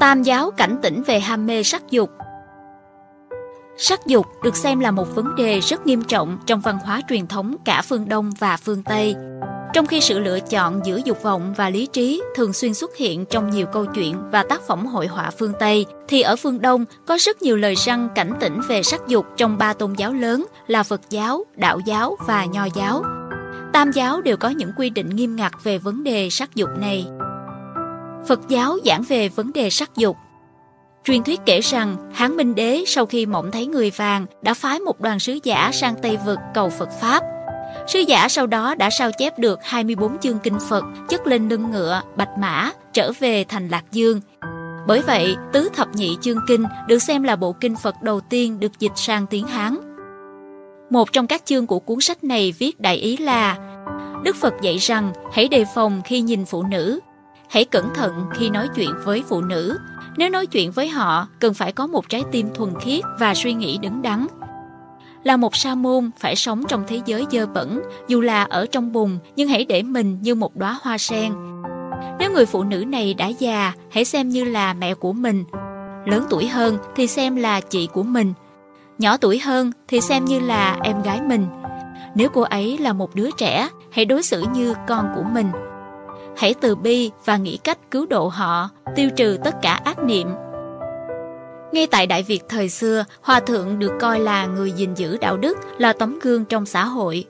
Tam giáo cảnh tỉnh về ham mê sắc dục Sắc dục được xem là một vấn đề rất nghiêm trọng trong văn hóa truyền thống cả phương Đông và phương Tây. Trong khi sự lựa chọn giữa dục vọng và lý trí thường xuyên xuất hiện trong nhiều câu chuyện và tác phẩm hội họa phương Tây, thì ở phương Đông có rất nhiều lời răng cảnh tỉnh về sắc dục trong ba tôn giáo lớn là Phật giáo, Đạo giáo và Nho giáo. Tam giáo đều có những quy định nghiêm ngặt về vấn đề sắc dục này. Phật giáo giảng về vấn đề sắc dục. Truyền thuyết kể rằng Hán Minh Đế sau khi mộng thấy người vàng đã phái một đoàn sứ giả sang Tây Vực cầu Phật Pháp. Sứ giả sau đó đã sao chép được 24 chương kinh Phật chất lên lưng ngựa, bạch mã, trở về thành Lạc Dương. Bởi vậy, Tứ Thập Nhị Chương Kinh được xem là bộ kinh Phật đầu tiên được dịch sang tiếng Hán. Một trong các chương của cuốn sách này viết đại ý là Đức Phật dạy rằng hãy đề phòng khi nhìn phụ nữ, hãy cẩn thận khi nói chuyện với phụ nữ. Nếu nói chuyện với họ, cần phải có một trái tim thuần khiết và suy nghĩ đứng đắn. Là một sa môn phải sống trong thế giới dơ bẩn, dù là ở trong bùn, nhưng hãy để mình như một đóa hoa sen. Nếu người phụ nữ này đã già, hãy xem như là mẹ của mình. Lớn tuổi hơn thì xem là chị của mình. Nhỏ tuổi hơn thì xem như là em gái mình. Nếu cô ấy là một đứa trẻ, hãy đối xử như con của mình. Hãy từ bi và nghĩ cách cứu độ họ, tiêu trừ tất cả ác niệm. Ngay tại Đại Việt thời xưa, Hòa Thượng được coi là người gìn giữ đạo đức, là tấm gương trong xã hội.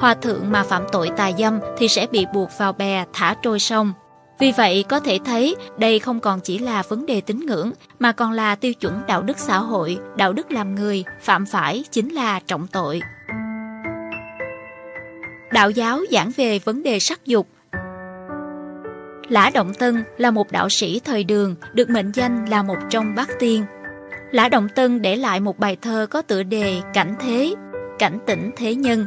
Hòa Thượng mà phạm tội tà dâm thì sẽ bị buộc vào bè thả trôi sông. Vì vậy có thể thấy đây không còn chỉ là vấn đề tín ngưỡng mà còn là tiêu chuẩn đạo đức xã hội, đạo đức làm người, phạm phải chính là trọng tội. Đạo giáo giảng về vấn đề sắc dục. Lã Động Tân là một đạo sĩ thời đường, được mệnh danh là một trong bát tiên. Lã Động Tân để lại một bài thơ có tựa đề Cảnh Thế, Cảnh tỉnh Thế Nhân.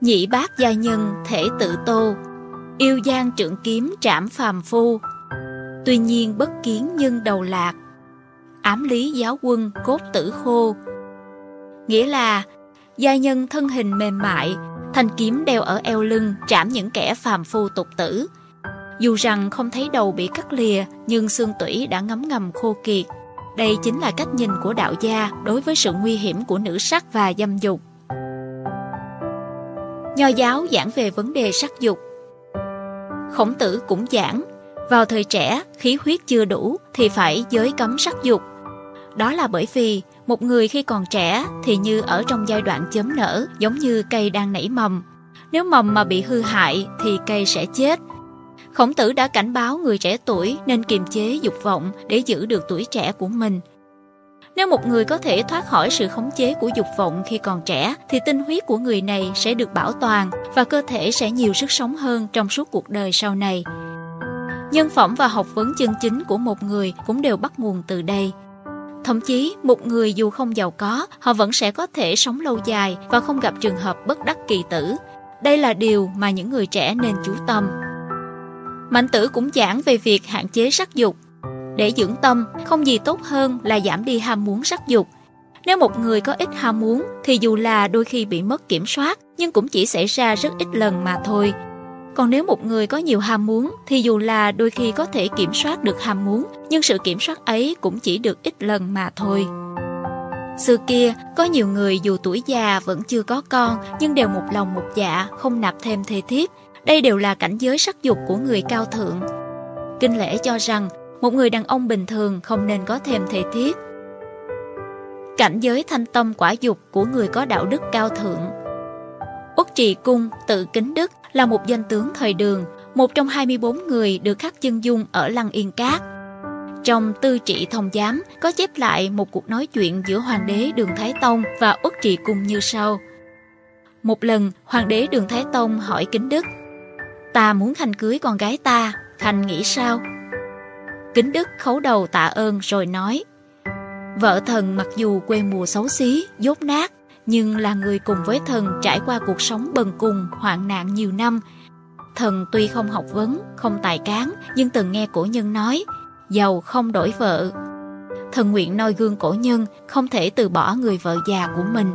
Nhị bác gia nhân thể tự tô, yêu gian trượng kiếm trảm phàm phu. Tuy nhiên bất kiến nhân đầu lạc, ám lý giáo quân cốt tử khô. Nghĩa là gia nhân thân hình mềm mại, thanh kiếm đeo ở eo lưng trảm những kẻ phàm phu tục tử. Dù rằng không thấy đầu bị cắt lìa, nhưng xương tủy đã ngấm ngầm khô kiệt. Đây chính là cách nhìn của đạo gia đối với sự nguy hiểm của nữ sắc và dâm dục. Nho giáo giảng về vấn đề sắc dục. Khổng tử cũng giảng, vào thời trẻ, khí huyết chưa đủ thì phải giới cấm sắc dục. Đó là bởi vì một người khi còn trẻ thì như ở trong giai đoạn chớm nở, giống như cây đang nảy mầm. Nếu mầm mà bị hư hại thì cây sẽ chết. Khổng tử đã cảnh báo người trẻ tuổi nên kiềm chế dục vọng để giữ được tuổi trẻ của mình. Nếu một người có thể thoát khỏi sự khống chế của dục vọng khi còn trẻ thì tinh huyết của người này sẽ được bảo toàn và cơ thể sẽ nhiều sức sống hơn trong suốt cuộc đời sau này. Nhân phẩm và học vấn chân chính của một người cũng đều bắt nguồn từ đây. Thậm chí, một người dù không giàu có, họ vẫn sẽ có thể sống lâu dài và không gặp trường hợp bất đắc kỳ tử. Đây là điều mà những người trẻ nên chú tâm. Mạnh tử cũng giảng về việc hạn chế sắc dục. Để dưỡng tâm, không gì tốt hơn là giảm đi ham muốn sắc dục. Nếu một người có ít ham muốn thì dù là đôi khi bị mất kiểm soát nhưng cũng chỉ xảy ra rất ít lần mà thôi. Còn nếu một người có nhiều ham muốn thì dù là đôi khi có thể kiểm soát được ham muốn nhưng sự kiểm soát ấy cũng chỉ được ít lần mà thôi. Xưa kia, có nhiều người dù tuổi già vẫn chưa có con nhưng đều một lòng một dạ không nạp thêm thê thiếp. Đây đều là cảnh giới sắc dục của người cao thượng. Kinh lễ cho rằng một người đàn ông bình thường không nên có thêm thể thiết Cảnh giới thanh tâm quả dục của người có đạo đức cao thượng Uất trì cung tự kính đức là một danh tướng thời đường, một trong 24 người được khắc chân dung ở Lăng Yên Cát. Trong Tư Trị Thông Giám có chép lại một cuộc nói chuyện giữa Hoàng đế Đường Thái Tông và Uất Trì Cung như sau. Một lần, Hoàng đế Đường Thái Tông hỏi Kính Đức Ta muốn Khanh cưới con gái ta, Khanh nghĩ sao? Kính Đức khấu đầu tạ ơn rồi nói Vợ thần mặc dù quê mùa xấu xí, dốt nát nhưng là người cùng với thần trải qua cuộc sống bần cùng, hoạn nạn nhiều năm. Thần tuy không học vấn, không tài cán, nhưng từng nghe cổ nhân nói, giàu không đổi vợ. Thần nguyện noi gương cổ nhân, không thể từ bỏ người vợ già của mình.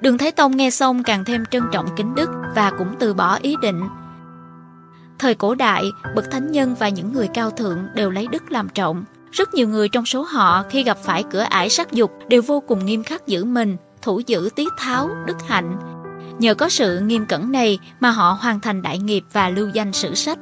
Đường Thái Tông nghe xong càng thêm trân trọng kính đức và cũng từ bỏ ý định. Thời cổ đại, bậc thánh nhân và những người cao thượng đều lấy đức làm trọng. Rất nhiều người trong số họ khi gặp phải cửa ải sắc dục đều vô cùng nghiêm khắc giữ mình, thủ giữ tiết tháo, đức hạnh. Nhờ có sự nghiêm cẩn này mà họ hoàn thành đại nghiệp và lưu danh sử sách.